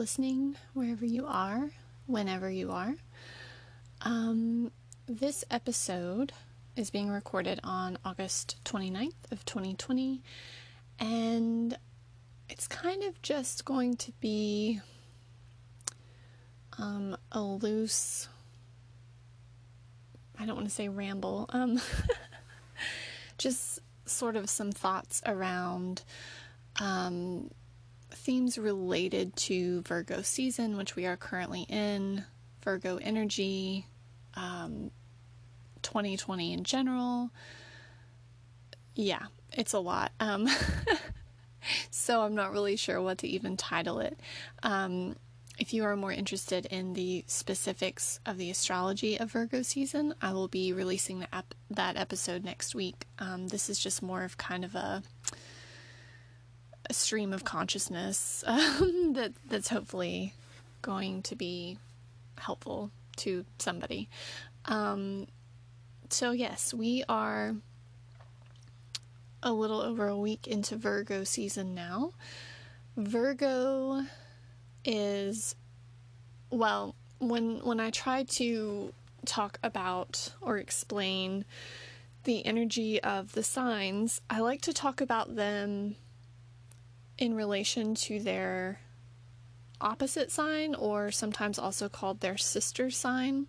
listening wherever you are, whenever you are. Um, this episode is being recorded on August 29th of 2020, and it's kind of just going to be um, a loose, I don't want to say ramble, um, just sort of some thoughts around um, themes related to Virgo season, which we are currently in, Virgo energy, um, 2020 in general. Yeah, it's a lot. Um, so I'm not really sure what to even title it. Um, if you are more interested in the specifics of the astrology of Virgo season, I will be releasing ep- that episode next week. Um, this is just more of kind of a, a stream of consciousness um, that that's hopefully going to be helpful to somebody. Um, so yes, we are a little over a week into Virgo season now. Virgo is well, when when I try to talk about or explain the energy of the signs, I like to talk about them in relation to their opposite sign or sometimes also called their sister sign.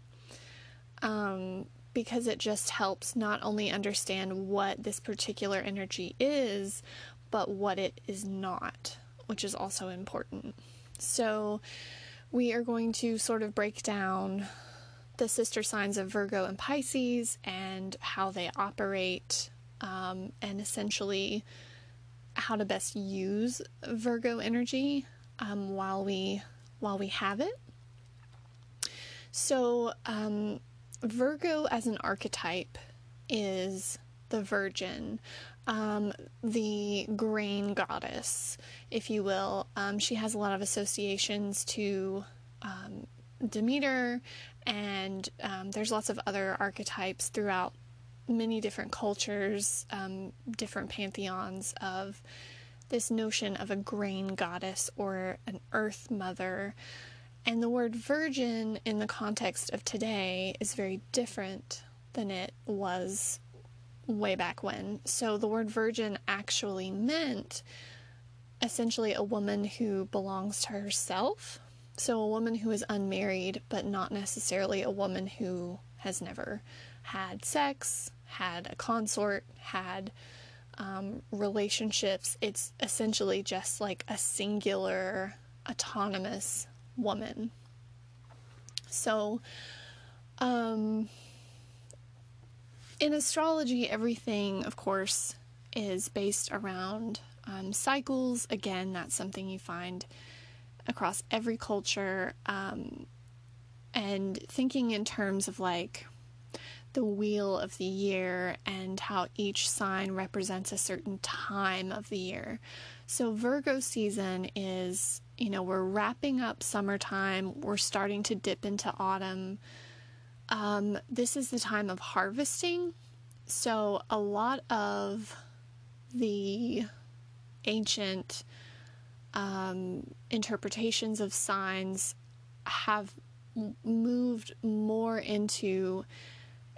Um, because it just helps not only understand what this particular energy is, but what it is not, which is also important. So, we are going to sort of break down the sister signs of Virgo and Pisces and how they operate, um, and essentially how to best use Virgo energy um, while we while we have it. So, um, Virgo as an archetype is the Virgin, um, the grain goddess, if you will. Um, she has a lot of associations to um, Demeter, and um, there's lots of other archetypes throughout many different cultures, um, different pantheons of this notion of a grain goddess or an earth mother. And the word virgin in the context of today is very different than it was way back when. So the word virgin actually meant essentially a woman who belongs to herself. So a woman who is unmarried, but not necessarily a woman who has never had sex, had a consort, had um, relationships. It's essentially just like a singular, autonomous woman. So, um, in astrology, everything, of course, is based around um, cycles. Again, that's something you find across every culture. Um, and thinking in terms of like the wheel of the year and how each sign represents a certain time of the year. So, Virgo season is, you know, we're wrapping up summertime, we're starting to dip into autumn. Um, this is the time of harvesting. So, a lot of the ancient um, interpretations of signs have moved more into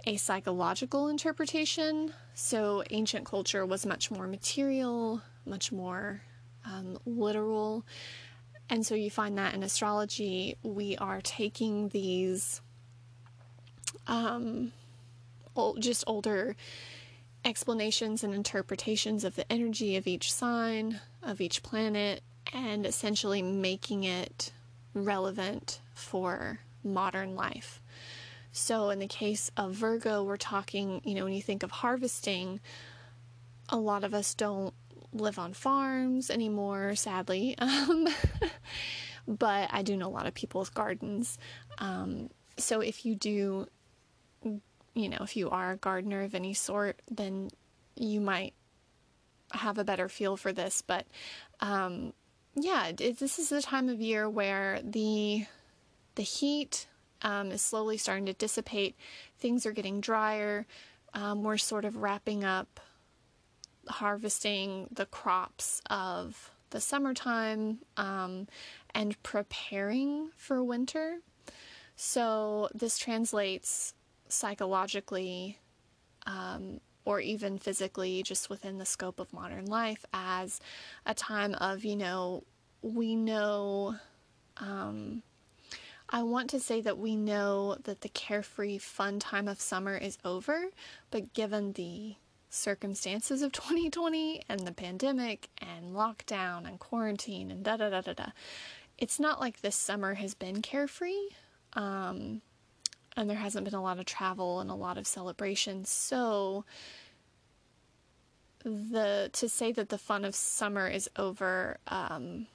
a psychological interpretation. So, ancient culture was much more material, much more um, literal. And so, you find that in astrology, we are taking these um, old, just older explanations and interpretations of the energy of each sign, of each planet, and essentially making it relevant for modern life. So, in the case of Virgo, we're talking, you know, when you think of harvesting, a lot of us don't live on farms anymore, sadly. Um, but I do know a lot of people's gardens. Um, so, if you do, you know, if you are a gardener of any sort, then you might have a better feel for this. But um, yeah, this is the time of year where the the heat um, is slowly starting to dissipate. Things are getting drier. Um, we're sort of wrapping up harvesting the crops of the summertime um, and preparing for winter. So this translates psychologically um, or even physically, just within the scope of modern life, as a time of, you know, we know. Um, I want to say that we know that the carefree, fun time of summer is over, but given the circumstances of 2020 and the pandemic and lockdown and quarantine and da da da da da, it's not like this summer has been carefree. Um, and there hasn't been a lot of travel and a lot of celebrations. So the to say that the fun of summer is over um,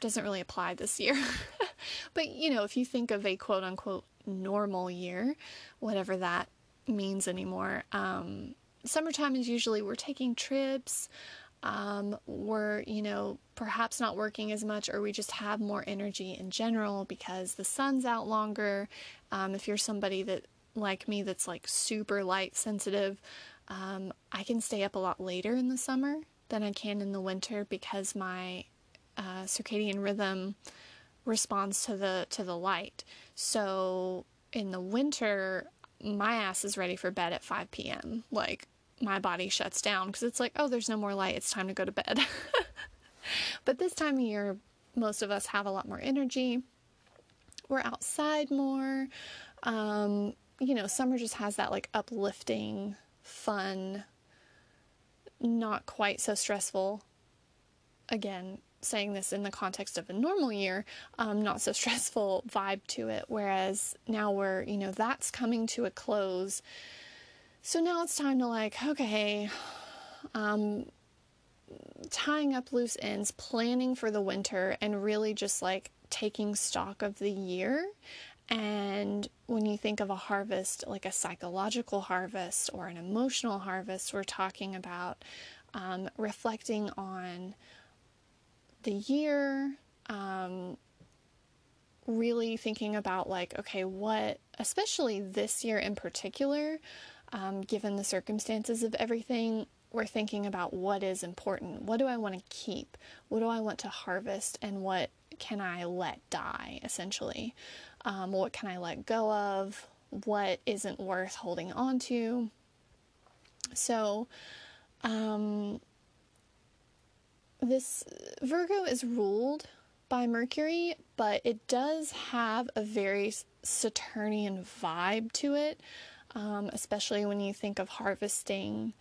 doesn't really apply this year. but you know, if you think of a quote unquote normal year, whatever that means anymore, um, summertime is usually we're taking trips. Um, we're, you know, perhaps not working as much, or we just have more energy in general because the sun's out longer. Um, if you're somebody that, like me, that's like super light sensitive, um, I can stay up a lot later in the summer than I can in the winter because my uh, circadian rhythm responds to the to the light. So in the winter, my ass is ready for bed at 5 p.m. Like my body shuts down because it's like, oh, there's no more light. It's time to go to bed. but this time of year, most of us have a lot more energy. We're outside more. Um, you know, summer just has that like uplifting fun, not quite so stressful. Again, saying this in the context of a normal year, um, not so stressful vibe to it. Whereas now we're, you know, that's coming to a close. So now it's time to like, okay, um, tying up loose ends, planning for the winter, and really just like taking stock of the year and when you think of a harvest, like a psychological harvest or an emotional harvest, we're talking about um, reflecting on the year, um, really thinking about, like, okay, what, especially this year in particular, um, given the circumstances of everything, we're thinking about what is important. What do I want to keep? What do I want to harvest? And what can I let die, essentially? Um, what can I let go of? What isn't worth holding on to? So, um, this Virgo is ruled by Mercury, but it does have a very Saturnian vibe to it, um, especially when you think of harvesting,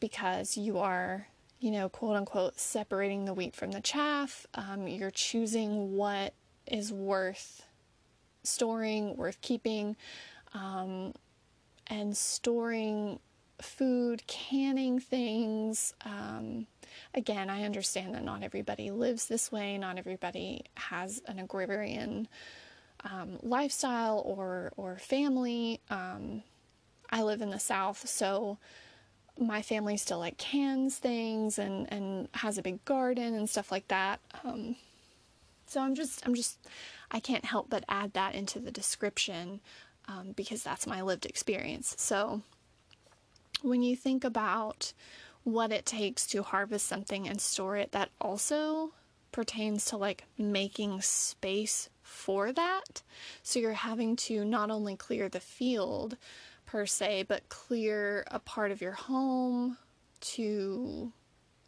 because you are, you know, quote unquote, separating the wheat from the chaff. Um, you're choosing what is worth storing, worth keeping, um, and storing food, canning things. Um, again, I understand that not everybody lives this way, not everybody has an agrarian um, lifestyle or, or family. Um, I live in the South, so my family still like cans things and, and has a big garden and stuff like that. Um, so I'm just I'm just I can't help but add that into the description um, because that's my lived experience. So, when you think about what it takes to harvest something and store it, that also pertains to like making space for that. So, you're having to not only clear the field per se, but clear a part of your home to,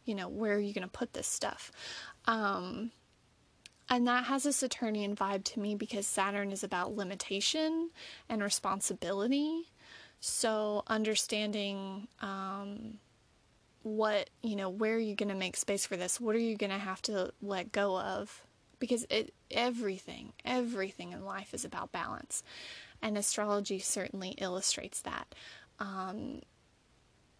you know, where are you going to put this stuff? Um, and that has a Saturnian vibe to me because Saturn is about limitation and responsibility. So, understanding um, what, you know, where are you going to make space for this? What are you going to have to let go of? Because it, everything, everything in life is about balance. And astrology certainly illustrates that. Um,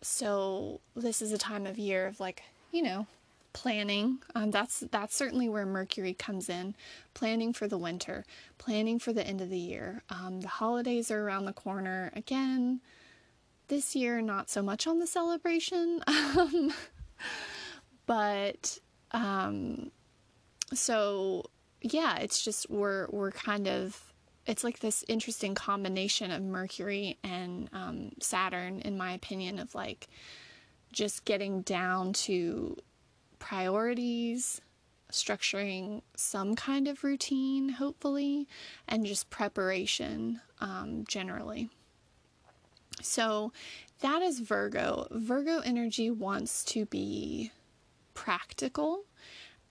so, this is a time of year of like, you know, planning. Um, that's that's certainly where Mercury comes in. Planning for the winter, planning for the end of the year. Um, the holidays are around the corner again. This year, not so much on the celebration, um, but um, so yeah, it's just we're we're kind of it's like this interesting combination of Mercury and um, Saturn, in my opinion, of like just getting down to priorities, structuring some kind of routine, hopefully, and just preparation um, generally. So that is Virgo. Virgo energy wants to be practical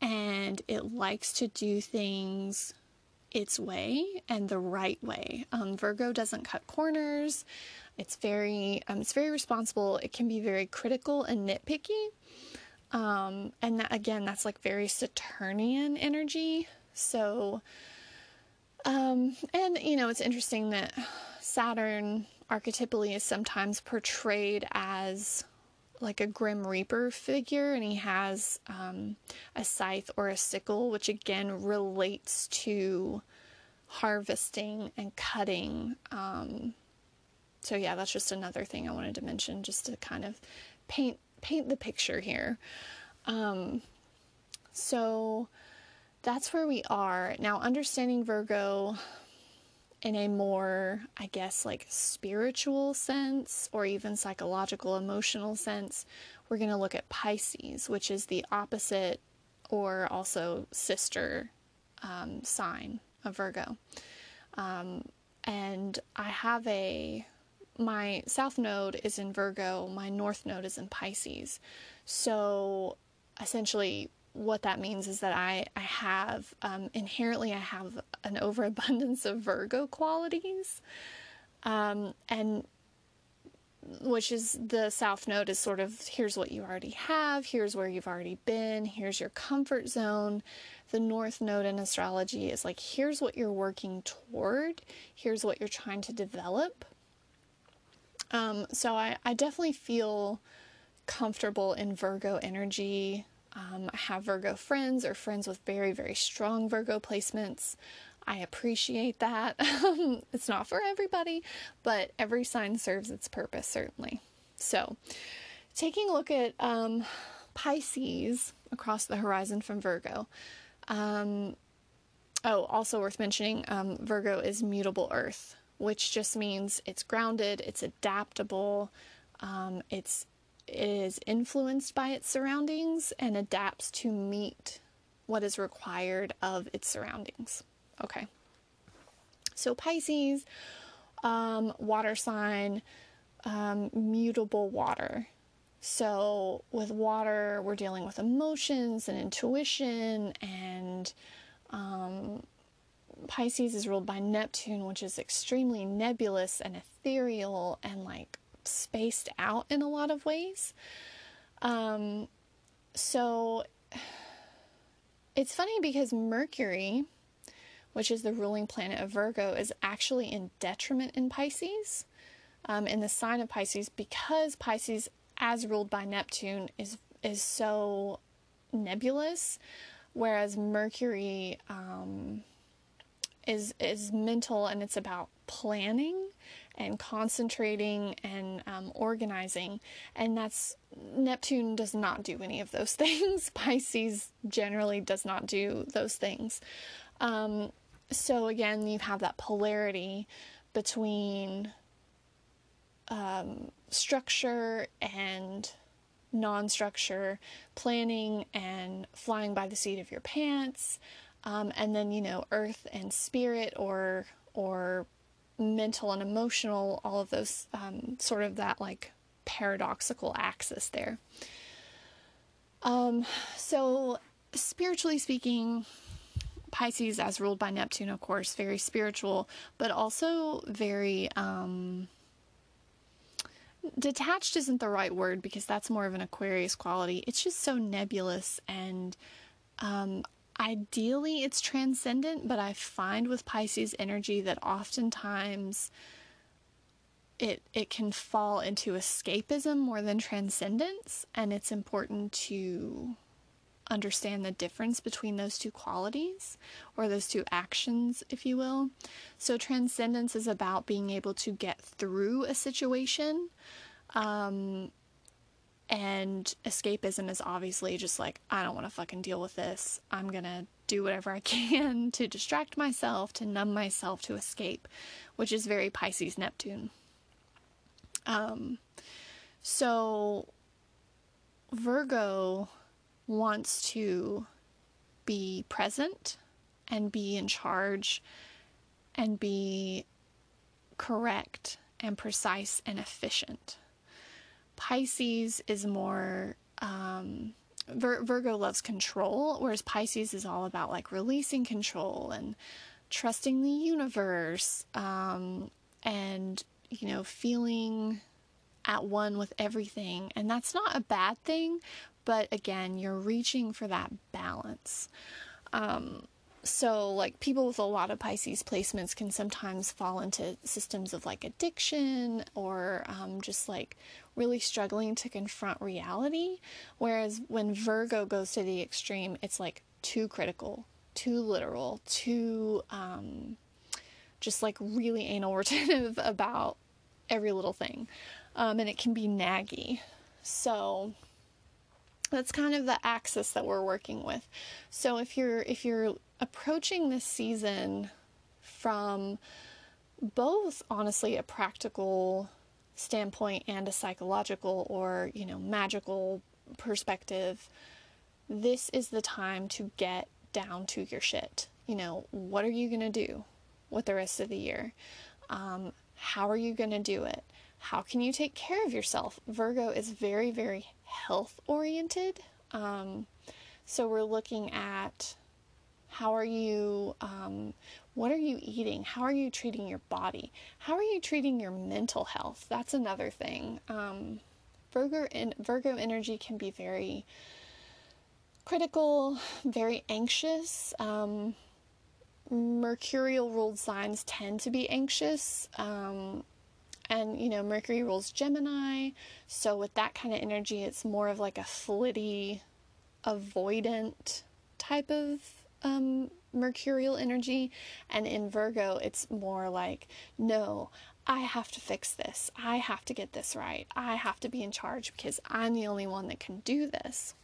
and it likes to do things its way and the right way. Um, Virgo doesn't cut corners. It's very um, it's very responsible. It can be very critical and nitpicky. Um, and that, again, that's like very Saturnian energy. So, um, and you know, it's interesting that Saturn archetypally is sometimes portrayed as like a grim reaper figure and he has um, a scythe or a sickle which again relates to harvesting and cutting um, so yeah that's just another thing i wanted to mention just to kind of paint paint the picture here. Um, so that's where we are. Now understanding virgo in a more, I guess, like spiritual sense or even psychological, emotional sense, we're going to look at Pisces, which is the opposite or also sister um, sign of Virgo. Um, and I have a, my south node is in Virgo, my north node is in Pisces. So essentially, what that means is that I, I have um, inherently I have an overabundance of Virgo qualities, um, and which is the South Node is sort of here's what you already have, here's where you've already been, here's your comfort zone. The North Node in astrology is like here's what you're working toward, here's what you're trying to develop. Um, so I, I definitely feel comfortable in Virgo energy um, I have Virgo friends or friends with very, very strong Virgo placements. I appreciate that. it's not for everybody, but every sign serves its purpose, certainly. So, taking a look at um, Pisces across the horizon from Virgo. Um, oh, also worth mentioning um, Virgo is mutable earth, which just means it's grounded, it's adaptable, um, it's is influenced by its surroundings and adapts to meet what is required of its surroundings. Okay. So, Pisces, um, water sign, um, mutable water. So, with water, we're dealing with emotions and intuition, and um, Pisces is ruled by Neptune, which is extremely nebulous and ethereal and like spaced out in a lot of ways. Um, so it's funny because Mercury, which is the ruling planet of Virgo, is actually in detriment in Pisces, um, in the sign of Pisces, because Pisces, as ruled by Neptune, is is so nebulous, whereas Mercury um, is is mental and it's about planning and concentrating and um, organizing. And that's Neptune does not do any of those things. Pisces generally does not do those things. Um, so again, you have that polarity between um, structure and non structure, planning and flying by the seat of your pants. Um, and then you know earth and spirit or or mental and emotional, all of those um, sort of that like paradoxical axis there. Um, so, spiritually speaking, Pisces, as ruled by Neptune, of course, very spiritual, but also very um, detached isn't the right word because that's more of an Aquarius quality. It's just so nebulous and um, Ideally, it's transcendent, but I find with Pisces energy that oftentimes it it can fall into escapism more than transcendence, and it's important to understand the difference between those two qualities or those two actions, if you will. So, transcendence is about being able to get through a situation. Um, and escapism is obviously just like, I don't want to fucking deal with this. I'm going to do whatever I can to distract myself, to numb myself, to escape, which is very Pisces Neptune. Um, so Virgo wants to be present and be in charge and be correct and precise and efficient. Pisces is more, um, Vir- Virgo loves control, whereas Pisces is all about like releasing control and trusting the universe um, and, you know, feeling at one with everything. And that's not a bad thing, but again, you're reaching for that balance. Um, so, like, people with a lot of Pisces placements can sometimes fall into systems of like addiction or um, just like really struggling to confront reality. Whereas when Virgo goes to the extreme, it's like too critical, too literal, too um, just like really anal retentive about every little thing. Um, and it can be naggy. So, that's kind of the axis that we're working with. So if you're if you're approaching this season from both honestly a practical standpoint and a psychological or, you know, magical perspective, this is the time to get down to your shit. You know, what are you going to do with the rest of the year? Um, how are you going to do it? How can you take care of yourself? Virgo is very, very health oriented. Um, so we're looking at how are you, um, what are you eating? How are you treating your body? How are you treating your mental health? That's another thing. Um, Virgo, in, Virgo energy can be very critical, very anxious. Um, mercurial ruled signs tend to be anxious. Um, and you know mercury rules gemini so with that kind of energy it's more of like a flitty avoidant type of um, mercurial energy and in virgo it's more like no i have to fix this i have to get this right i have to be in charge because i'm the only one that can do this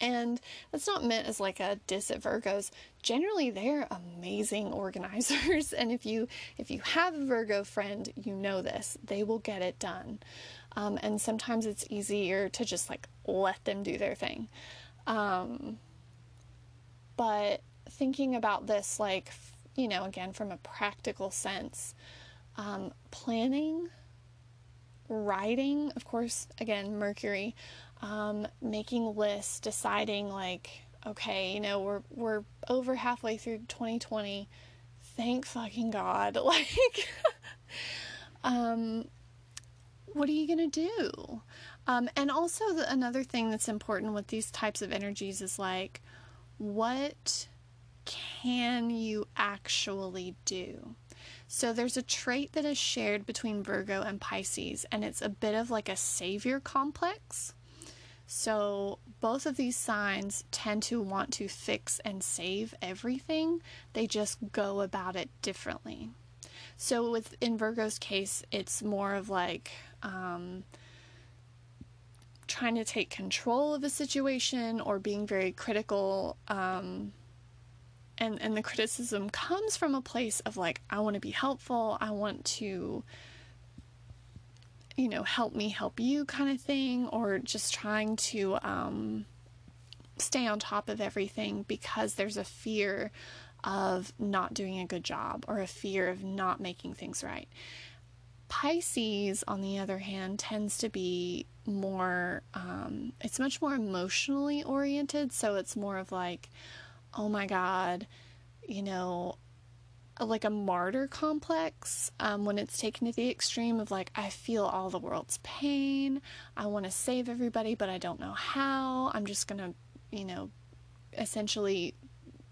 and that's not meant as like a diss at Virgos. Generally, they're amazing organizers, and if you if you have a Virgo friend, you know this. They will get it done. Um, and sometimes it's easier to just like let them do their thing. Um, but thinking about this, like you know, again from a practical sense, um, planning, writing, of course, again Mercury um, making lists, deciding like, okay, you know, we're we're over halfway through 2020. Thank fucking God. Like, um, what are you gonna do? Um, and also the, another thing that's important with these types of energies is like, what can you actually do? So there's a trait that is shared between Virgo and Pisces, and it's a bit of like a savior complex. So, both of these signs tend to want to fix and save everything, they just go about it differently. So, with in Virgo's case, it's more of like um, trying to take control of a situation or being very critical. Um, and, and the criticism comes from a place of like, I want to be helpful, I want to you know, help me help you kind of thing, or just trying to um, stay on top of everything because there's a fear of not doing a good job or a fear of not making things right. Pisces, on the other hand, tends to be more, um, it's much more emotionally oriented. So it's more of like, oh my God, you know, like a martyr complex um, when it's taken to the extreme of like i feel all the world's pain i want to save everybody but i don't know how i'm just gonna you know essentially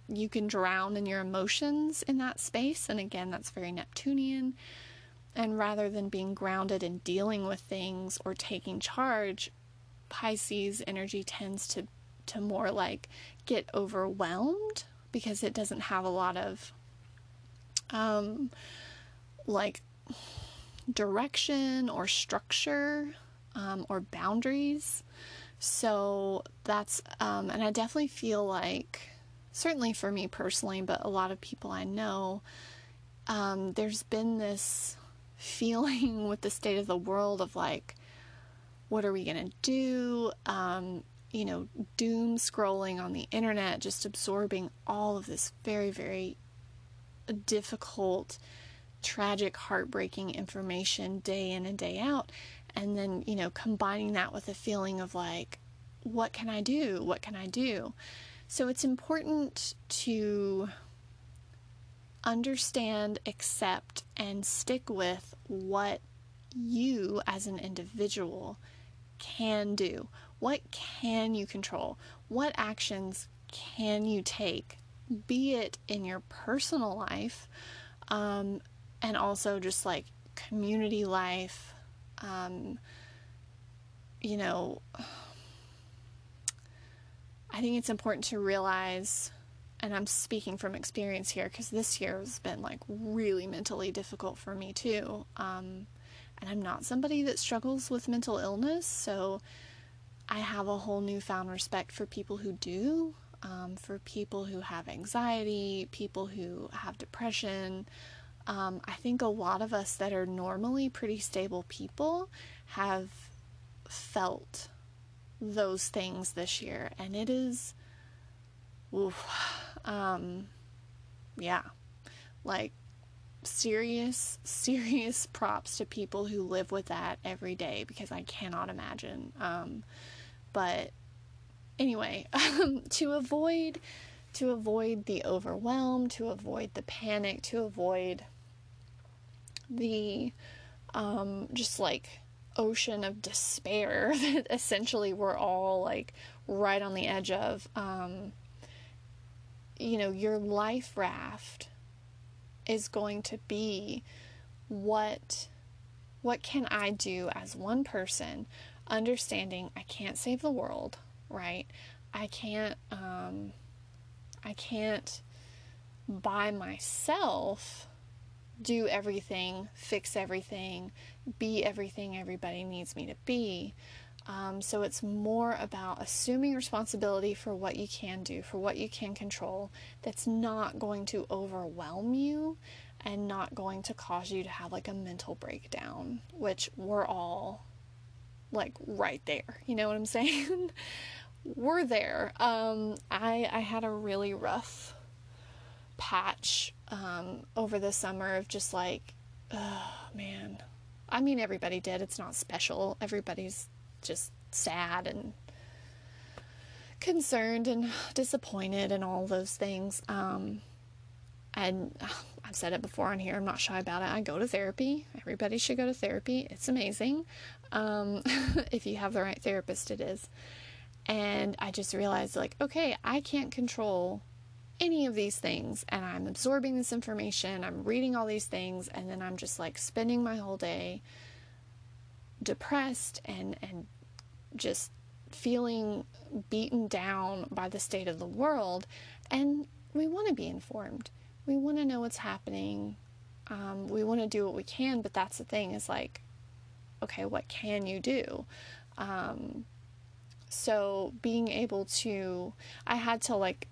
you can drown in your emotions in that space and again that's very neptunian and rather than being grounded and dealing with things or taking charge pisces energy tends to to more like get overwhelmed because it doesn't have a lot of um, like direction or structure um, or boundaries. So that's, um, and I definitely feel like, certainly for me personally, but a lot of people I know, um, there's been this feeling with the state of the world of like, what are we going to do? Um, you know, doom scrolling on the internet, just absorbing all of this very, very difficult, tragic, heartbreaking information day in and day out. And then, you know, combining that with a feeling of like, what can I do? What can I do? So it's important to understand, accept, and stick with what you as an individual can do. What can you control? What actions can you take? Be it in your personal life um, and also just like community life. Um, you know, I think it's important to realize, and I'm speaking from experience here because this year has been like really mentally difficult for me too. Um, and I'm not somebody that struggles with mental illness, so I have a whole newfound respect for people who do, um, for people who have anxiety, people who have depression. Um, I think a lot of us that are normally pretty stable people have felt those things this year, and it is, oof, um, yeah, like serious, serious props to people who live with that every day because I cannot imagine. Um, but anyway, um, to avoid to avoid the overwhelm, to avoid the panic, to avoid the um, just like ocean of despair that essentially we're all like right on the edge of. Um, you know, your life raft is going to be what what can I do as one person understanding I can't save the world, right? I can't um I can't by myself do everything, fix everything, be everything everybody needs me to be. Um, so it's more about assuming responsibility for what you can do, for what you can control, that's not going to overwhelm you and not going to cause you to have like a mental breakdown, which we're all like right there. You know what I'm saying? we're there. Um, I I had a really rough patch um, over the summer of just like, oh man. I mean, everybody did. It's not special. Everybody's just sad and concerned and disappointed and all those things. Um, and I've said it before on here, I'm not shy about it. I go to therapy. Everybody should go to therapy. It's amazing. Um, if you have the right therapist, it is. And I just realized, like, okay, I can't control any of these things. And I'm absorbing this information, I'm reading all these things, and then I'm just like spending my whole day depressed and, and just feeling beaten down by the state of the world. And we want to be informed. We want to know what's happening. Um, we want to do what we can, but that's the thing is like, okay, what can you do? Um, so being able to, I had to like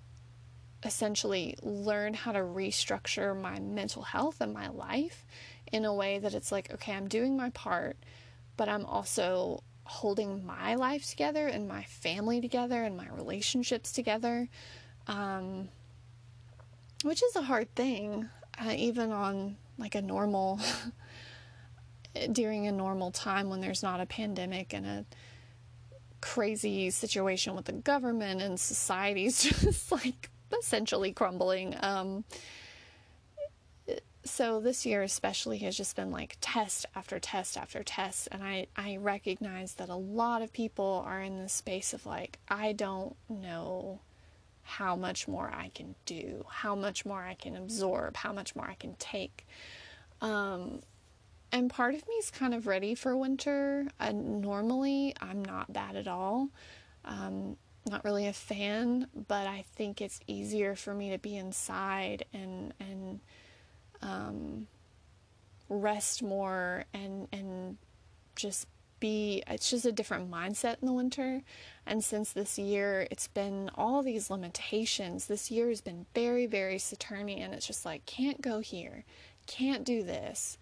essentially learn how to restructure my mental health and my life in a way that it's like, okay, I'm doing my part, but I'm also holding my life together and my family together and my relationships together, um, which is a hard thing, uh, even on like a normal, during a normal time when there's not a pandemic and a crazy situation with the government and society's just like essentially crumbling. Um, so this year especially has just been like test after test after test and I, I recognize that a lot of people are in this space of like i don't know how much more i can do how much more i can absorb how much more i can take. Um, and part of me is kind of ready for winter uh, normally i'm not that at all. Um, not really a fan but i think it's easier for me to be inside and and um, rest more and and just be it's just a different mindset in the winter. And since this year it's been all these limitations. This year has been very very saturnian. It's just like can't go here. Can't do this.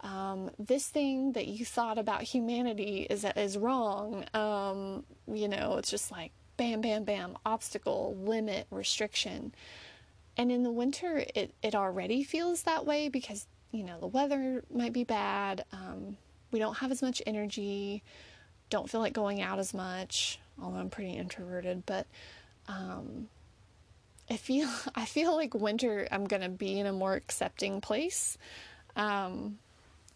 Um, this thing that you thought about humanity is is wrong. Um, you know, it's just like bam, bam, bam, obstacle, limit, restriction. And in the winter, it, it already feels that way because, you know, the weather might be bad. Um, we don't have as much energy, don't feel like going out as much, although I'm pretty introverted, but um, I feel I feel like winter I'm gonna be in a more accepting place. Um,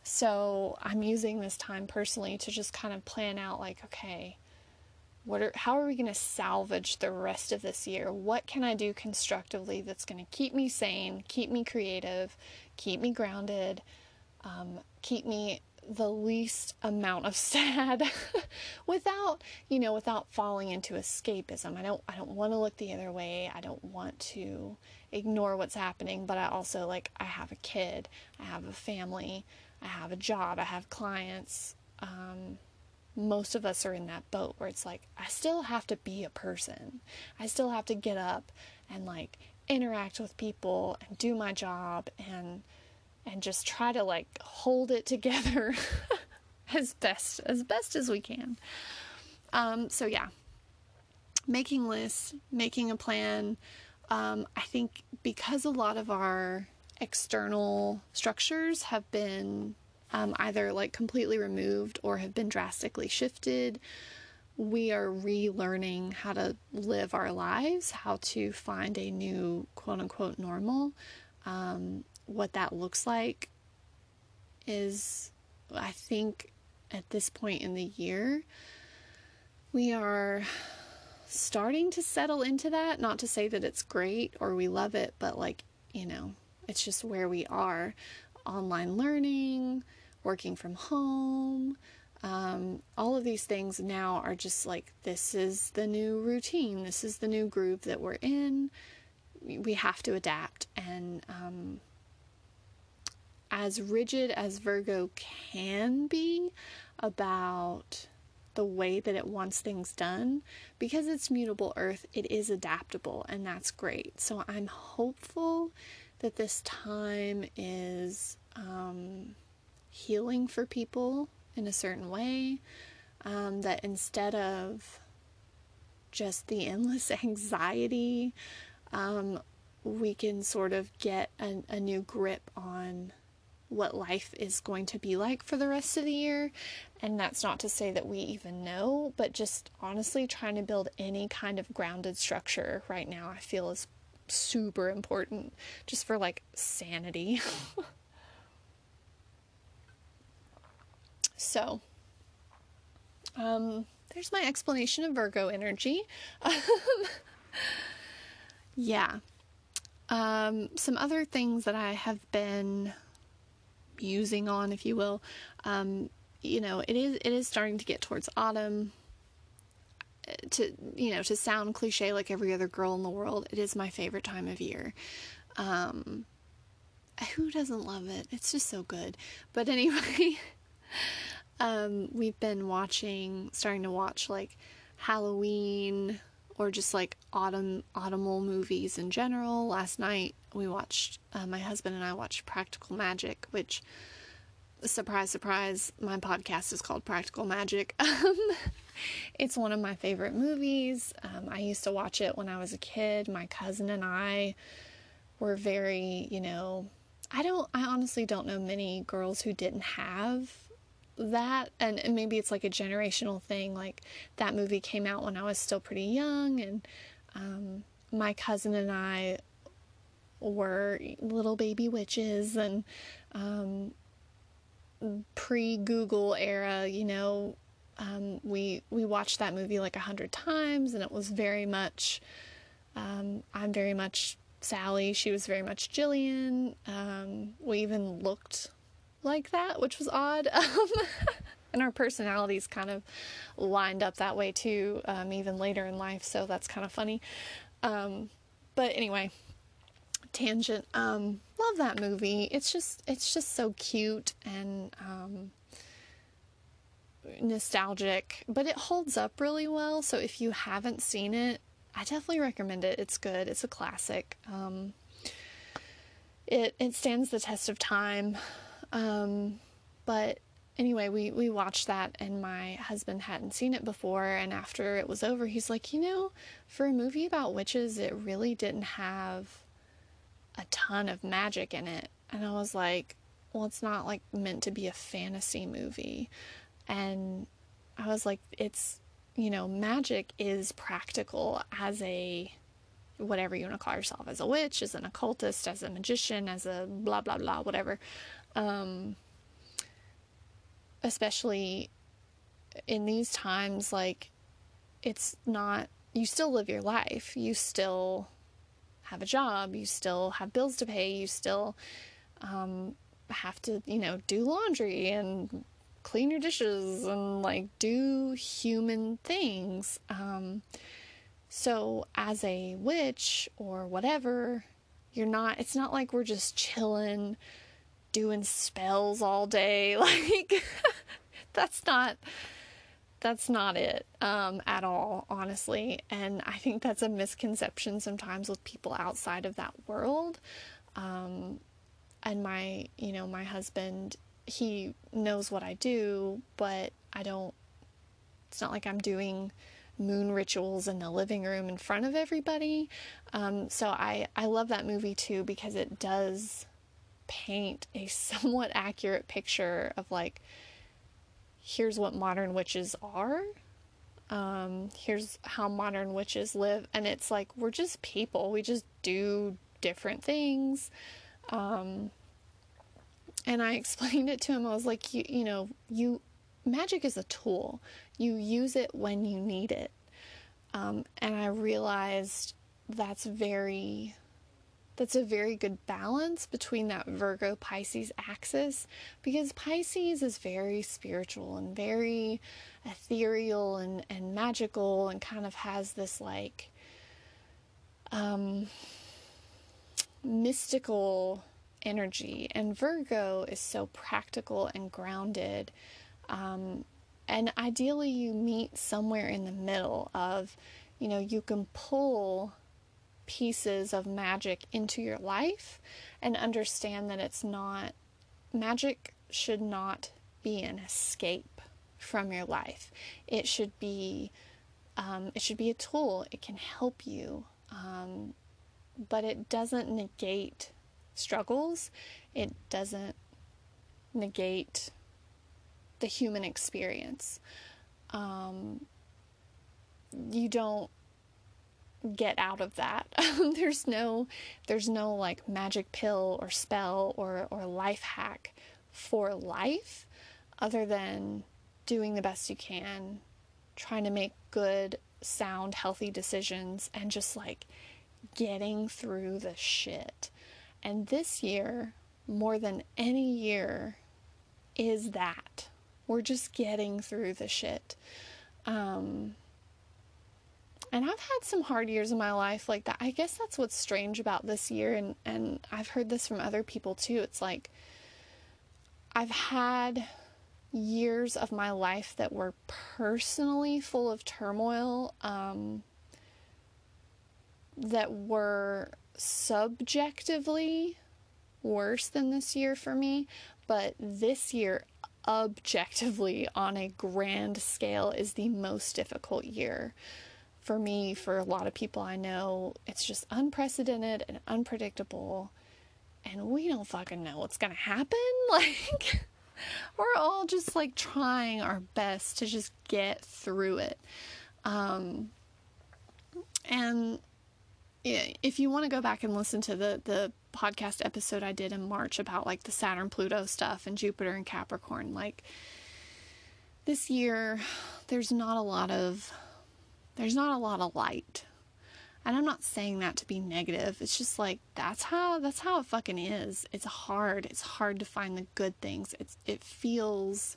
so I'm using this time personally to just kind of plan out like, okay, what are how are we going to salvage the rest of this year? What can I do constructively that's going to keep me sane, keep me creative, keep me grounded, um, keep me the least amount of sad without you know without falling into escapism i don't i don't want to look the other way i don't want to ignore what's happening but i also like i have a kid i have a family I have a job, I have clients. Um, most of us are in that boat where it's like, I still have to be a person. I still have to get up and like interact with people and do my job and and just try to like hold it together as best as best as we can. Um, so yeah, making lists, making a plan. Um, I think because a lot of our external structures have been um, either like completely removed or have been drastically shifted. We are relearning how to live our lives, how to find a new quote unquote normal. Um, what that looks like is, I think, at this point in the year, we are starting to settle into that. Not to say that it's great or we love it, but like, you know, it's just where we are. Online learning, working from home, um, all of these things now are just like this is the new routine, this is the new groove that we're in. We have to adapt. And um, as rigid as Virgo can be about the way that it wants things done, because it's mutable earth, it is adaptable, and that's great. So I'm hopeful that this time is um, healing for people in a certain way. Um, that instead of just the endless anxiety, um, we can sort of get a, a new grip on what life is going to be like for the rest of the year. And that's not to say that we even know, but just honestly trying to build any kind of grounded structure right now, I feel is super important just for like sanity. so, um, there's my explanation of Virgo energy. yeah. Um, some other things that I have been musing on, if you will. Um, you know, it is it is starting to get towards autumn to you know to sound cliche like every other girl in the world it is my favorite time of year um who doesn't love it it's just so good but anyway um we've been watching starting to watch like halloween or just like autumn autumnal movies in general last night we watched uh, my husband and i watched practical magic which surprise surprise my podcast is called practical magic um, it's one of my favorite movies. Um, I used to watch it when I was a kid. My cousin and I were very, you know, I don't, I honestly don't know many girls who didn't have that. And, and maybe it's like a generational thing. Like that movie came out when I was still pretty young. And um, my cousin and I were little baby witches and um, pre Google era, you know, um, we we watched that movie like a hundred times, and it was very much. Um, I'm very much Sally. She was very much Gillian. Um, we even looked like that, which was odd. Um, and our personalities kind of lined up that way too, um, even later in life. So that's kind of funny. Um, but anyway, tangent. love that movie. It's just it's just so cute and nostalgic, but it holds up really well. So if you haven't seen it, I definitely recommend it. It's good. It's a classic. Um, it it stands the test of time. Um, but anyway, we, we watched that and my husband hadn't seen it before. And after it was over, he's like, you know, for a movie about witches, it really didn't have a ton of magic in it. And I was like, well, it's not like meant to be a fantasy movie. And I was like, it's, you know, magic is practical as a whatever you want to call yourself as a witch, as an occultist, as a magician, as a blah, blah, blah, whatever. Um, especially in these times, like, it's not, you still live your life. You still have a job. You still have bills to pay. You still um, have to, you know, do laundry and clean your dishes and like do human things. Um, so, as a witch or whatever, you're not, it's not like we're just chilling, doing spells all day. Like, that's not. That's not it um, at all, honestly. And I think that's a misconception sometimes with people outside of that world. Um, and my, you know, my husband, he knows what I do, but I don't, it's not like I'm doing moon rituals in the living room in front of everybody. Um, so I, I love that movie too because it does paint a somewhat accurate picture of like, here's what modern witches are. Um, here's how modern witches live. And it's like, we're just people. We just do different things. Um, and I explained it to him. I was like, you, you know, you magic is a tool. You use it when you need it. Um, and I realized that's very that's a very good balance between that Virgo Pisces axis because Pisces is very spiritual and very ethereal and, and magical and kind of has this like um, mystical energy. And Virgo is so practical and grounded um, and ideally, you meet somewhere in the middle of, you know, you can pull pieces of magic into your life and understand that it's not, magic should not be an escape from your life. It should be, um, it should be a tool. It can help you, um, but it doesn't negate struggles. It doesn't negate the human experience. Um, you don't get out of that. there's no there's no like magic pill or spell or or life hack for life other than doing the best you can, trying to make good, sound, healthy decisions and just like getting through the shit. And this year, more than any year, is that. We're just getting through the shit. Um, and I've had some hard years in my life like that. I guess that's what's strange about this year and and I've heard this from other people too. It's like I've had years of my life that were personally full of turmoil um, that were subjectively worse than this year for me, but this year objectively on a grand scale is the most difficult year for me for a lot of people I know it's just unprecedented and unpredictable and we don't fucking know what's going to happen like we're all just like trying our best to just get through it um and if you want to go back and listen to the the podcast episode I did in March about like the Saturn Pluto stuff and Jupiter and Capricorn. Like this year there's not a lot of there's not a lot of light. And I'm not saying that to be negative. It's just like that's how that's how it fucking is. It's hard. It's hard to find the good things. It's it feels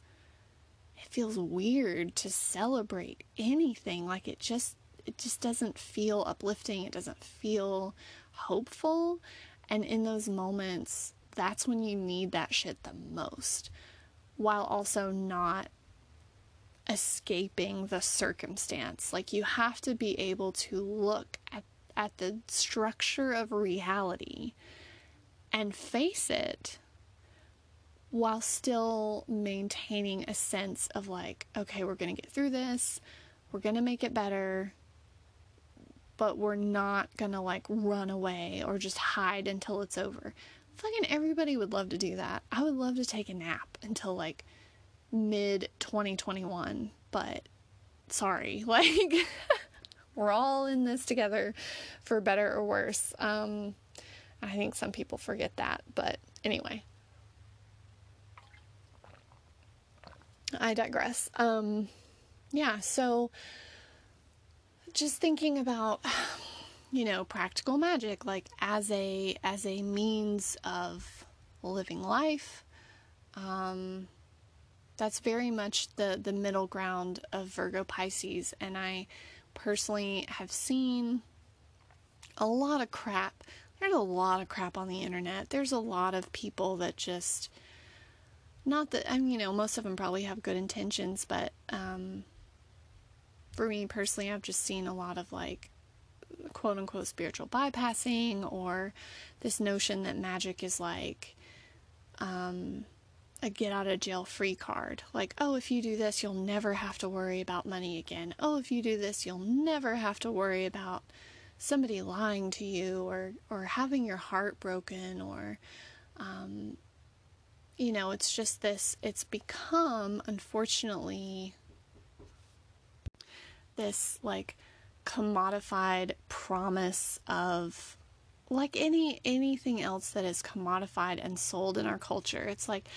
it feels weird to celebrate anything. Like it just it just doesn't feel uplifting. It doesn't feel hopeful. And in those moments, that's when you need that shit the most, while also not escaping the circumstance. Like you have to be able to look at, at the structure of reality and face it while still maintaining a sense of like, okay, we're going to get through this, we're going to make it better, but we're not going to like run away or just hide until it's over. Fucking everybody would love to do that. I would love to take a nap until like mid 2021, but sorry, like we're all in this together for better or worse. Um, I think some people forget that, but anyway. I digress. Um, yeah, so just thinking about you know practical magic like as a as a means of living life um that's very much the the middle ground of Virgo Pisces and I personally have seen a lot of crap. There's a lot of crap on the internet. There's a lot of people that just not that I mean you know most of them probably have good intentions but um for me personally, I've just seen a lot of like quote unquote spiritual bypassing or this notion that magic is like um, a get out of jail free card. Like, oh, if you do this, you'll never have to worry about money again. Oh, if you do this, you'll never have to worry about somebody lying to you or or having your heart broken or um, you know, it's just this it's become unfortunately this like commodified promise of like any anything else that is commodified and sold in our culture. It's like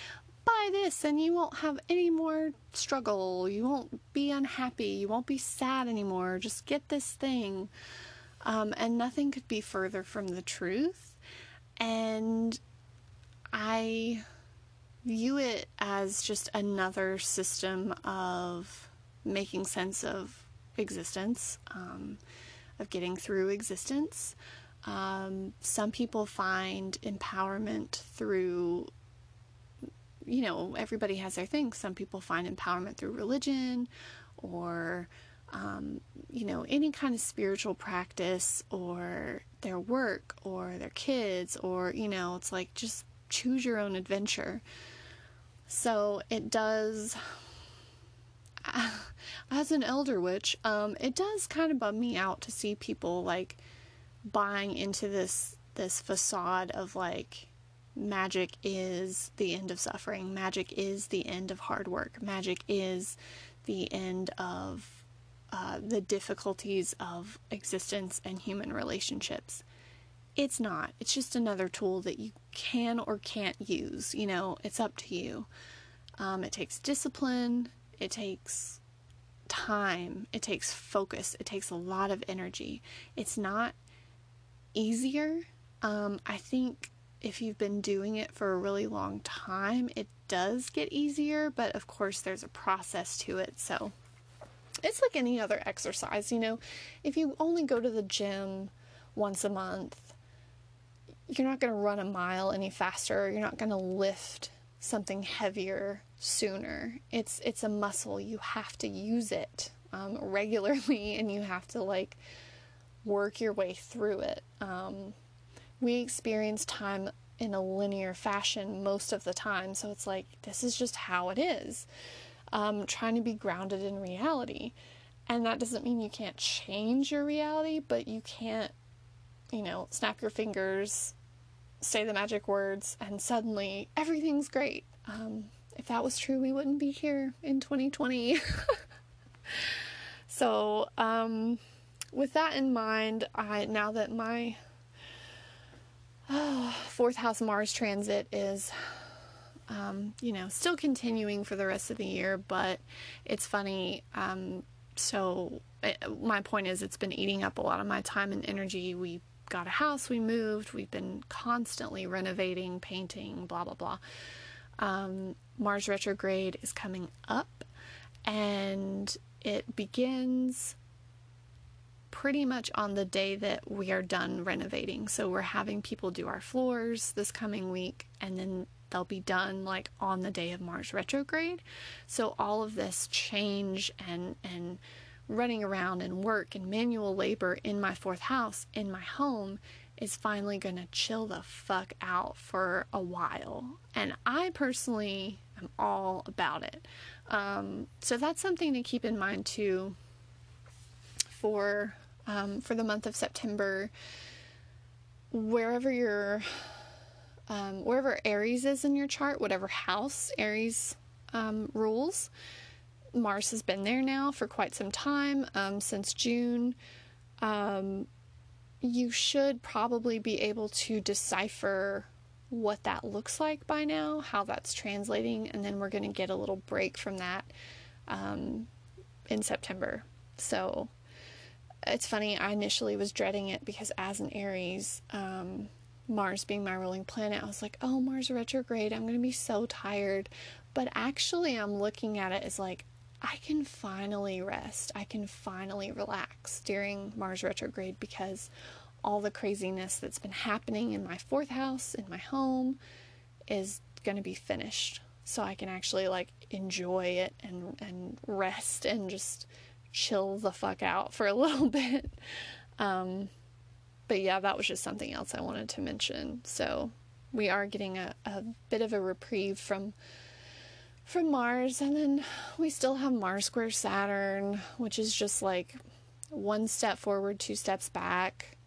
buy this and you won't have any more struggle. You won't be unhappy. You won't be sad anymore. Just get this thing. Um, and nothing could be further from the truth. And I view it as just another system of making sense of existence, um, of getting through existence. Um, some people find empowerment through, you know, everybody has their thing. Some people find empowerment through religion or, um, you know, any kind of spiritual practice or their work or their kids or, you know, it's like just choose your own adventure. So it does as an elder witch, um, it does kind of bum me out to see people like buying into this this facade of like magic is the end of suffering, magic is the end of hard work, magic is the end of uh, the difficulties of existence and human relationships. It's not. It's just another tool that you can or can't use. You know, it's up to you. Um, it takes discipline, it takes time, it takes focus, it takes a lot of energy. It's not easier. Um, I think if you've been doing it for a really long time, it does get easier, but of course, there's a process to it. So it's like any other exercise, you know, if you only go to the gym once a month, you're not going to run a mile any faster, you're not going to lift something heavier sooner. It's it's a muscle. You have to use it um, regularly, and you have to like work your way through it. Um, we experience time in a linear fashion most of the time, so it's like this is just how it is. Um, trying to be grounded in reality, and that doesn't mean you can't change your reality, but you can't, you know, snap your fingers, say the magic words, and suddenly everything's great. Um, if that was true, we wouldn't be here in 2020. so, um, with that in mind, I now that my uh, fourth house Mars transit is, um, you know, still continuing for the rest of the year, but it's funny. Um, so, it, my point is, it's been eating up a lot of my time and energy. We got a house, we moved, we've been constantly renovating, painting, blah, blah, blah. Um, Mars retrograde is coming up and it begins pretty much on the day that we are done renovating. So we're having people do our floors this coming week and then they'll be done like on the day of Mars retrograde. So all of this change and and running around and work and manual labor in my fourth house in my home is finally going to chill the fuck out for a while. And I personally am all about it. Um, so that's something to keep in mind too for um, for the month of September. Wherever your um, wherever Aries is in your chart, whatever house Aries um, rules, Mars has been there now for quite some time um, since June. Um, you should probably be able to decipher what that looks like by now, how that's translating, and then we're going to get a little break from that um, in September. So it's funny, I initially was dreading it because as an Aries, um, Mars being my ruling planet, I was like, oh, Mars retrograde, I'm going to be so tired. But actually, I'm looking at it as like, I can finally rest. I can finally relax during Mars retrograde because all the craziness that's been happening in my fourth house, in my home, is going to be finished. So I can actually like enjoy it and and rest and just chill the fuck out for a little bit. Um, but yeah, that was just something else I wanted to mention. So we are getting a, a bit of a reprieve from from Mars, and then we still have Mars square Saturn, which is just like one step forward, two steps back,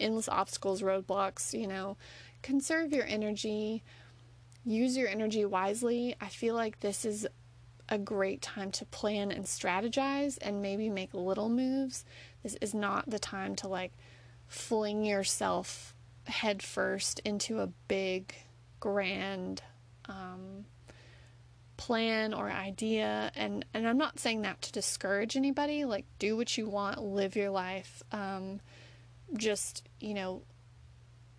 endless obstacles, roadblocks, you know. Conserve your energy, use your energy wisely. I feel like this is a great time to plan and strategize and maybe make little moves. This is not the time to like fling yourself headfirst into a big, grand, um, plan or idea. And and I'm not saying that to discourage anybody like do what you want live your life um, just you know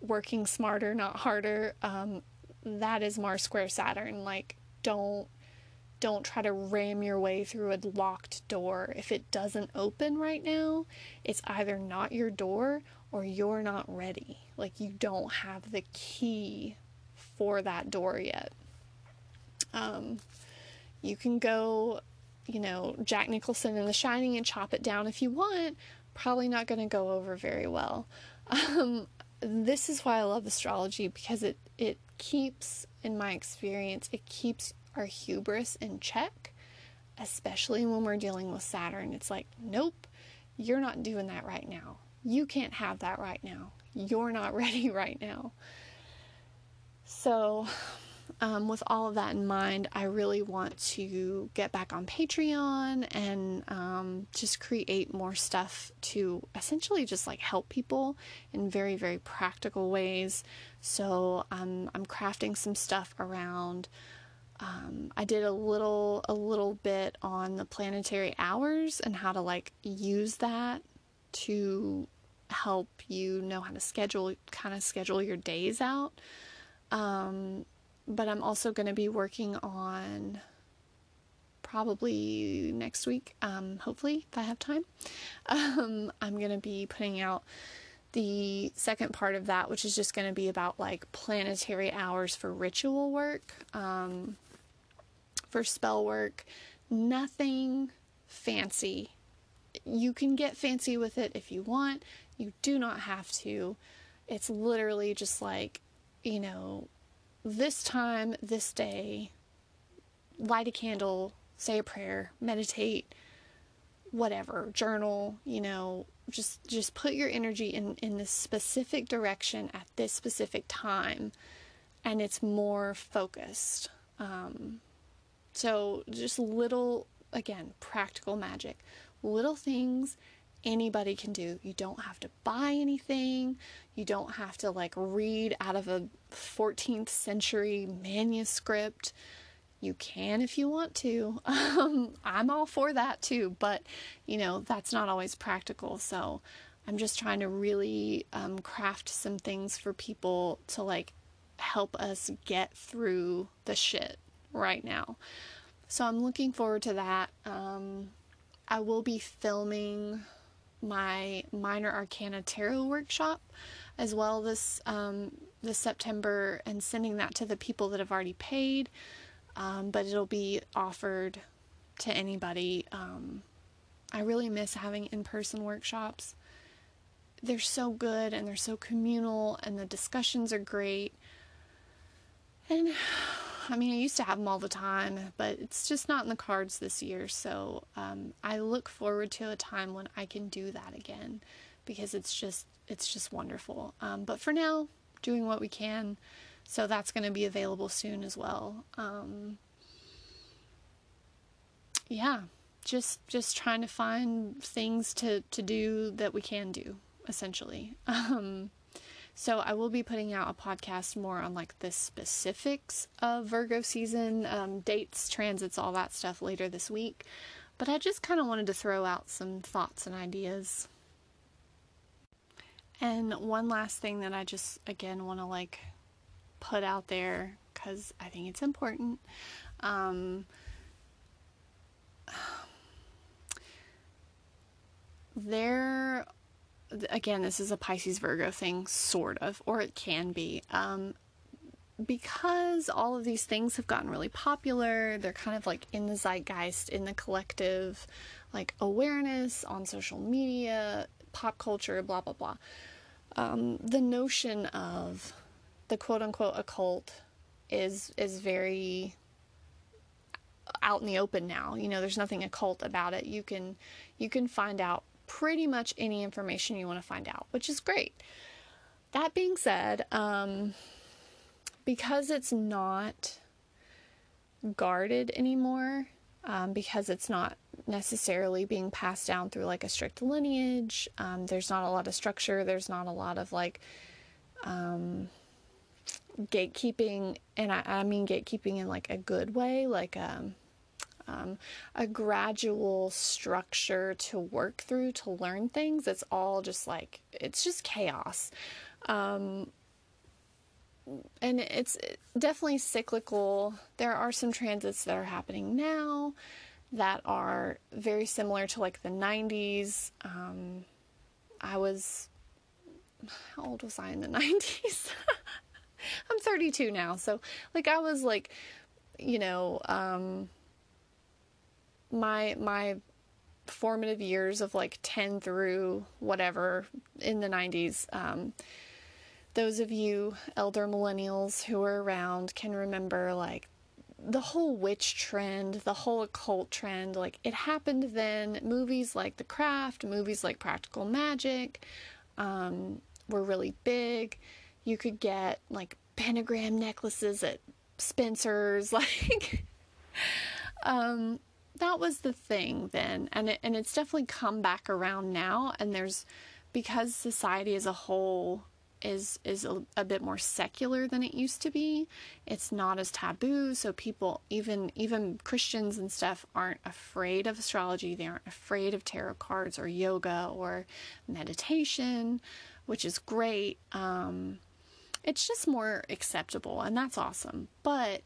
working smarter not harder. Um, that is Mars square Saturn. Like don't don't try to ram your way through a locked door if it doesn't open right now it's either not your door or you're not ready like you don't have the key for that door yet um, you can go, you know, Jack Nicholson in The Shining and chop it down if you want. Probably not going to go over very well. Um, this is why I love astrology because it it keeps, in my experience, it keeps our hubris in check, especially when we're dealing with Saturn. It's like, nope, you're not doing that right now. You can't have that right now. You're not ready right now. So, um, with all of that in mind, I really want to get back on Patreon and um, just create more stuff to essentially just like help people in very, very practical ways. So um, I'm crafting some stuff around. Um, I did a little a little bit on the planetary hours and how to like use that to help you know how to schedule kind of schedule your days out. Um, but I'm also going to be working on probably next week, um, hopefully, if I have time. Um, I'm going to be putting out the second part of that, which is just going to be about like planetary hours for ritual work, um, for spell work. Nothing fancy. You can get fancy with it if you want, you do not have to. It's literally just like, you know, this time, this day, light a candle, say a prayer, meditate, whatever, journal, you know, just just put your energy in in this specific direction at this specific time and it's more focused. Um, so just little again, practical magic. Little things anybody can do. You don't have to buy anything. You don't have to like read out of a 14th century manuscript. You can if you want to. Um, I'm all for that too, but you know, that's not always practical. So I'm just trying to really um, craft some things for people to like help us get through the shit right now. So I'm looking forward to that. Um, I will be filming my minor arcana tarot workshop as well this um, this September and sending that to the people that have already paid. Um, but it'll be offered to anybody. Um, I really miss having in person workshops. they're so good and they're so communal and the discussions are great. And I mean, I used to have them all the time, but it's just not in the cards this year. So um, I look forward to a time when I can do that again because it's just it's just wonderful. Um, but for now, doing what we can. So that's going to be available soon as well. Um, yeah, just just trying to find things to to do that we can do essentially. So I will be putting out a podcast more on like the specifics of Virgo season, um, dates, transits, all that stuff later this week. But I just kind of wanted to throw out some thoughts and ideas. And one last thing that I just again want to like put out there because I think it's important. Um, there again, this is a Pisces Virgo thing, sort of, or it can be. Um, because all of these things have gotten really popular, they're kind of like in the zeitgeist, in the collective, like awareness on social media, pop culture, blah, blah, blah. Um, the notion of the quote unquote occult is is very out in the open now. You know, there's nothing occult about it. You can you can find out pretty much any information you want to find out, which is great. That being said, um, because it's not guarded anymore, um, because it's not necessarily being passed down through like a strict lineage, um, there's not a lot of structure, there's not a lot of like um, gatekeeping, and I, I mean gatekeeping in like a good way, like um, a gradual structure to work through to learn things. It's all just like, it's just chaos. Um, and it's definitely cyclical. There are some transits that are happening now that are very similar to like the 90s. Um, I was, how old was I in the 90s? I'm 32 now. So, like, I was like, you know, um, my my formative years of like 10 through whatever in the 90s um, those of you elder millennials who were around can remember like the whole witch trend, the whole occult trend, like it happened then. Movies like The Craft, movies like Practical Magic um, were really big. You could get like pentagram necklaces at Spencer's, like, um, that was the thing then and it, and it's definitely come back around now and there's because society as a whole is is a, a, bit more secular than it used to be it's not as taboo so people even even christians and stuff aren't afraid of astrology they aren't afraid of tarot cards or yoga or meditation which is great um, it's just more acceptable and that's awesome but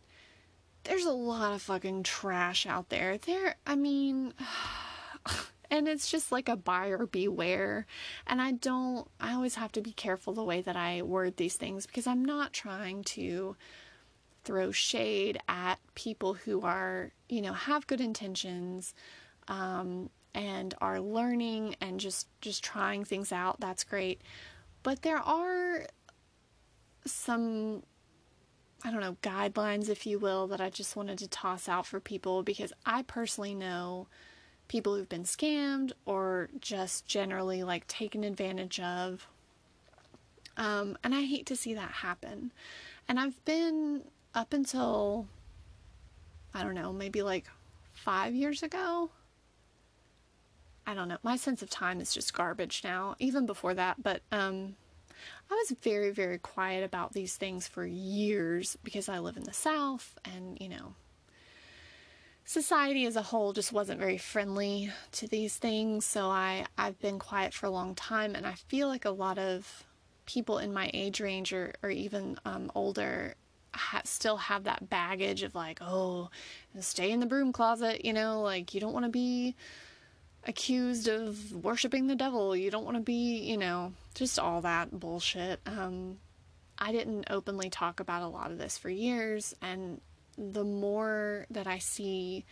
there's a lot of fucking trash out there. There, I mean, and it's just like a buyer beware. And I don't, I always have to be careful the way that I word these things because I'm not trying to throw shade at people who are, you know, have good intentions. Um, and are learning and just just trying things out that's great but there are some I don't know, guidelines, if you will, that I just wanted to toss out for people because I personally know people who've been scammed or just generally like taken advantage of. Um, and I hate to see that happen. And I've been up until, I don't know, maybe like five years ago. I don't know. My sense of time is just garbage now, even before that. But um, I was very, very quiet about these things for years because I live in the South and, you know, society as a whole just wasn't very friendly to these things. So I, I've been quiet for a long time and I feel like a lot of people in my age range or, or even um, older still have that baggage of like, oh, stay in the broom closet, you know, like you don't want to be accused of worshiping the devil. You don't want to be, you know, just all that bullshit. Um, I didn't openly talk about a lot of this for years, and the more that I see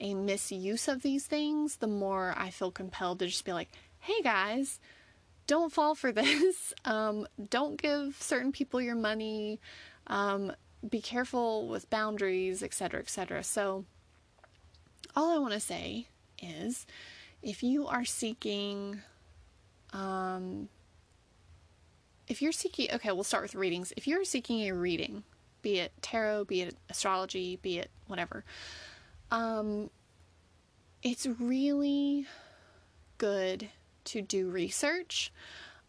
a misuse of these things, the more I feel compelled to just be like, hey guys, don't fall for this. Um, don't give certain people your money. Um, be careful with boundaries, etc., etc. So, all I want to say is if you are seeking, um, if you're seeking, okay, we'll start with readings. If you're seeking a reading, be it tarot, be it astrology, be it whatever, um, it's really good to do research.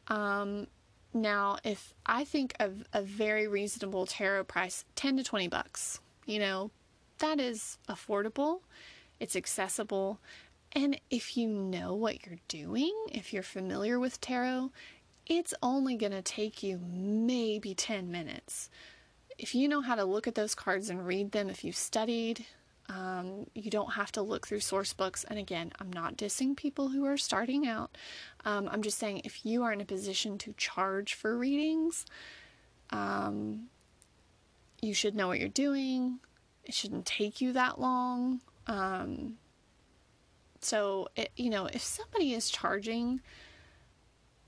Um, now, if I think of a very reasonable tarot price, 10 to 20 bucks, you know, that is affordable, it's accessible, and if you know what you're doing, if you're familiar with tarot, it's only going to take you maybe 10 minutes. If you know how to look at those cards and read them, if you've studied, um, you don't have to look through source books. And again, I'm not dissing people who are starting out. Um, I'm just saying if you are in a position to charge for readings, um, you should know what you're doing. It shouldn't take you that long. Um, so, it, you know, if somebody is charging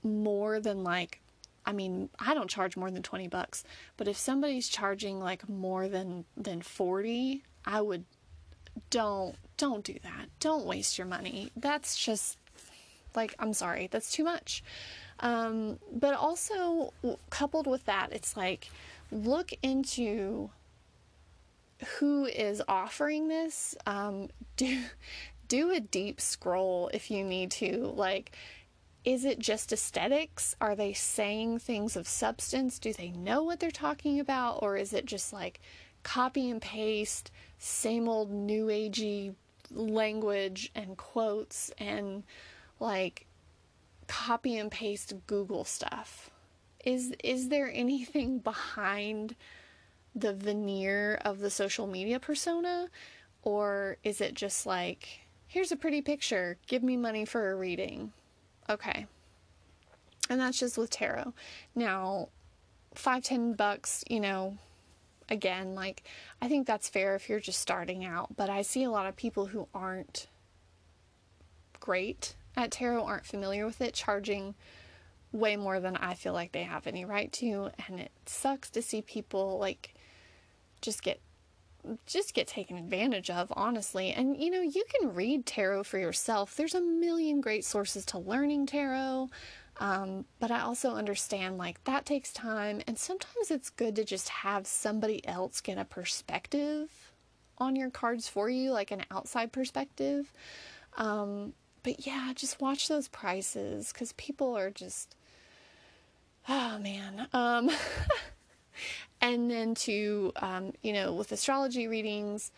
more than like, I mean, I don't charge more than 20 bucks, but if somebody's charging like more than than 40, I would don't don't do that. Don't waste your money. That's just like I'm sorry, that's too much. Um, but also coupled with that, it's like look into who is offering this. Um, do do a deep scroll if you need to. Like, is it just aesthetics? Are they saying things of substance? Do they know what they're talking about, or is it just like copy and paste? same old new agey language and quotes and like copy and paste Google stuff. Is is there anything behind the veneer of the social media persona or is it just like here's a pretty picture, give me money for a reading. Okay. And that's just with tarot. Now, five, ten bucks, you know, again, like I think that's fair if you're just starting out, but I see a lot of people who aren't great at tarot, aren't familiar with it, charging way more than I feel like they have any right to, and it sucks to see people like just get just get taken advantage of, honestly. And you know, you can read tarot for yourself. There's a million great sources to learning tarot. Um, but I also understand like that takes time, and sometimes it's good to just have somebody else get a perspective on your cards for you, like an outside perspective. Um, but yeah, just watch those prices because people are just, oh man. Um, and then to, um, you know, with astrology readings,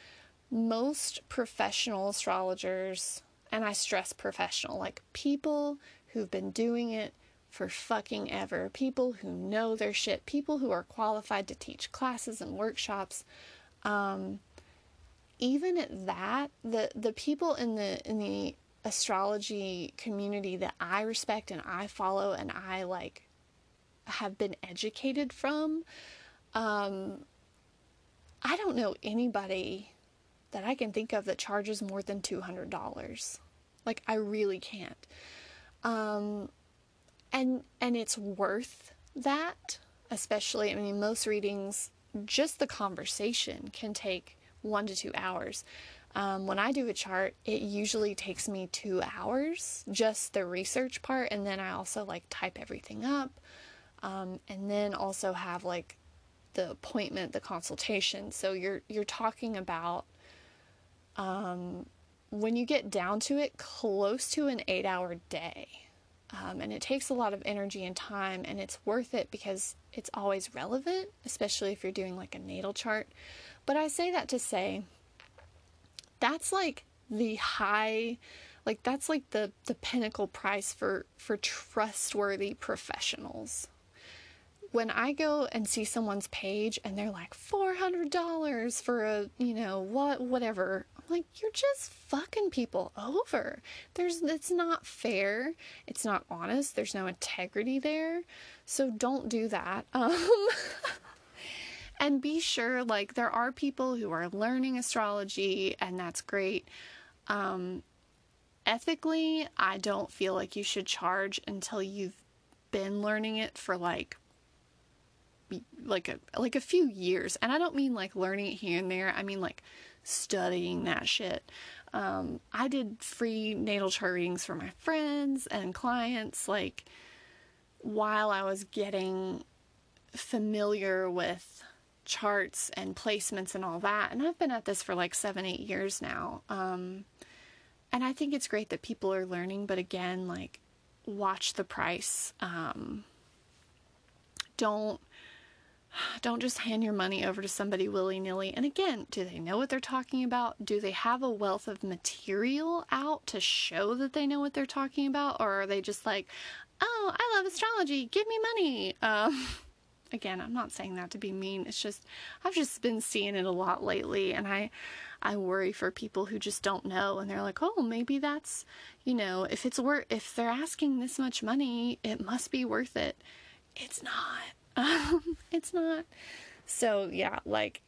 most professional astrologers, and I stress professional, like people who've been doing it for fucking ever, people who know their shit, people who are qualified to teach classes and workshops. Um, even at that, the the people in the in the astrology community that I respect and I follow and I like have been educated from, um, I don't know anybody that I can think of that charges more than two hundred dollars. Like I really can't. Um, and and it's worth that, especially. I mean, most readings, just the conversation can take one to two hours. Um, when I do a chart, it usually takes me two hours, just the research part, and then I also like type everything up, um, and then also have like the appointment, the consultation. So you're you're talking about um, when you get down to it, close to an eight hour day. Um, and it takes a lot of energy and time, and it's worth it because it's always relevant, especially if you're doing like a natal chart. But I say that to say that's like the high like that's like the the pinnacle price for for trustworthy professionals when I go and see someone's page and they're like $400 for a, you know, what whatever. I'm like you're just fucking people over. There's it's not fair. It's not honest. There's no integrity there. So don't do that. Um and be sure like there are people who are learning astrology and that's great. Um ethically, I don't feel like you should charge until you've been learning it for like like a like a few years. And i don't mean like learning it here and there. I mean like studying that shit. Um, i did free natal chart readings for my friends and clients like while i was getting familiar with charts and placements and all that. And i've been at this for like seven eight years now. Um, and i think it's great that people are learning but again like watch the price. Um, don't don't just hand your money over to somebody willy nilly. And again, do they know what they're talking about? Do they have a wealth of material out to show that they know what they're talking about? Or are they just like, oh, I love astrology, give me money? Um, again, I'm not saying that to be mean. It's just, I've just been seeing it a lot lately. And I, I worry for people who just don't know and they're like, oh, maybe that's, you know, if it's worth, if they're asking this much money, it must be worth it. It's not um, it's not. So, yeah, like,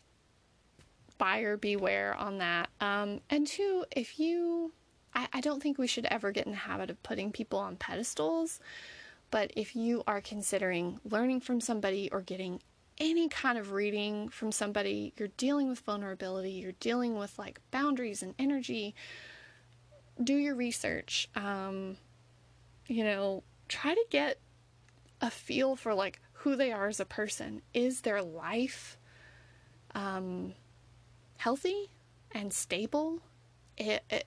buyer beware on that. Um, and two, if you, I, I don't think we should ever get in the habit of putting people on pedestals. But if you are considering learning from somebody or getting any kind of reading from somebody, you're dealing with vulnerability, you're dealing with like boundaries and energy, do your research. Um, you know, try to get a feel for like who they are as a person. Is their life um, healthy and stable? It, it,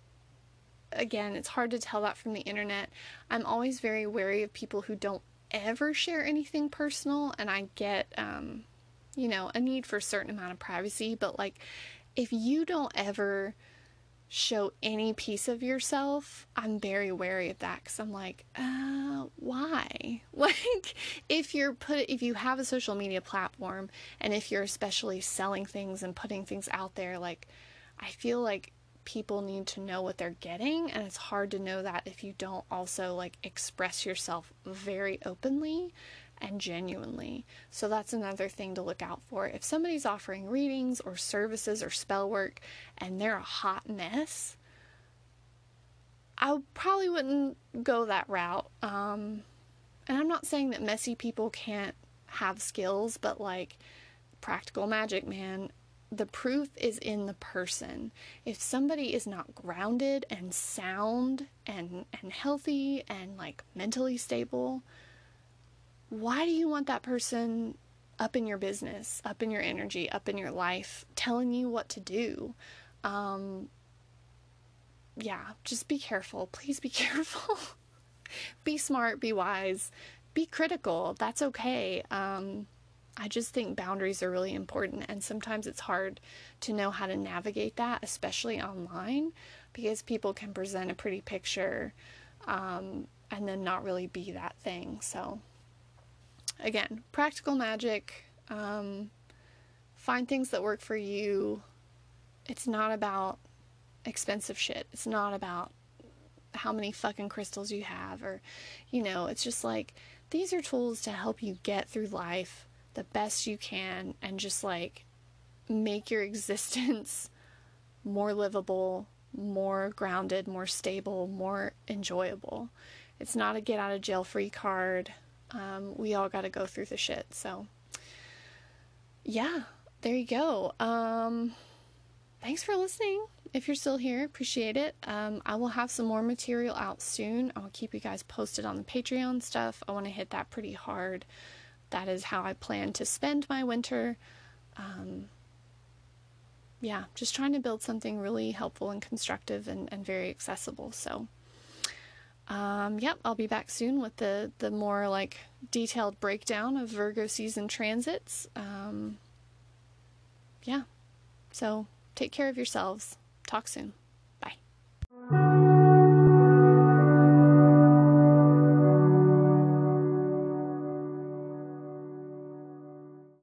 again, it's hard to tell that from the internet. I'm always very wary of people who don't ever share anything personal, and I get, um, you know, a need for a certain amount of privacy. But like, if you don't ever show any piece of yourself, I'm very wary of that because I'm like, uh, why? Like, if you're put, if you have a social media platform, and if you're especially selling things and putting things out there, like, I feel like people need to know what they're getting, and it's hard to know that if you don't also like express yourself very openly and genuinely. So that's another thing to look out for. If somebody's offering readings or services or spell work and they're a hot mess, I probably wouldn't go that route. Um, and I'm not saying that messy people can't have skills, but like practical magic, man, the proof is in the person. If somebody is not grounded and sound and and healthy and like mentally stable, why do you want that person up in your business, up in your energy, up in your life, telling you what to do? Um, yeah, just be careful. Please be careful. be smart, be wise, be critical. That's okay. Um, I just think boundaries are really important, and sometimes it's hard to know how to navigate that, especially online, because people can present a pretty picture um, and then not really be that thing. So, again, practical magic. Um, find things that work for you. It's not about expensive shit. It's not about how many fucking crystals you have or, you know, it's just like these are tools to help you get through life the best you can and just like make your existence more livable, more grounded, more stable, more enjoyable. It's not a get out of jail free card. Um, we all got to go through the shit. So, yeah, there you go. Um, thanks for listening. If you're still here, appreciate it. Um, I will have some more material out soon. I'll keep you guys posted on the Patreon stuff. I want to hit that pretty hard. That is how I plan to spend my winter. Um, yeah, just trying to build something really helpful and constructive and, and very accessible. So, um, yep, I'll be back soon with the the more like detailed breakdown of Virgo season transits. Um, yeah, so take care of yourselves. Talk soon.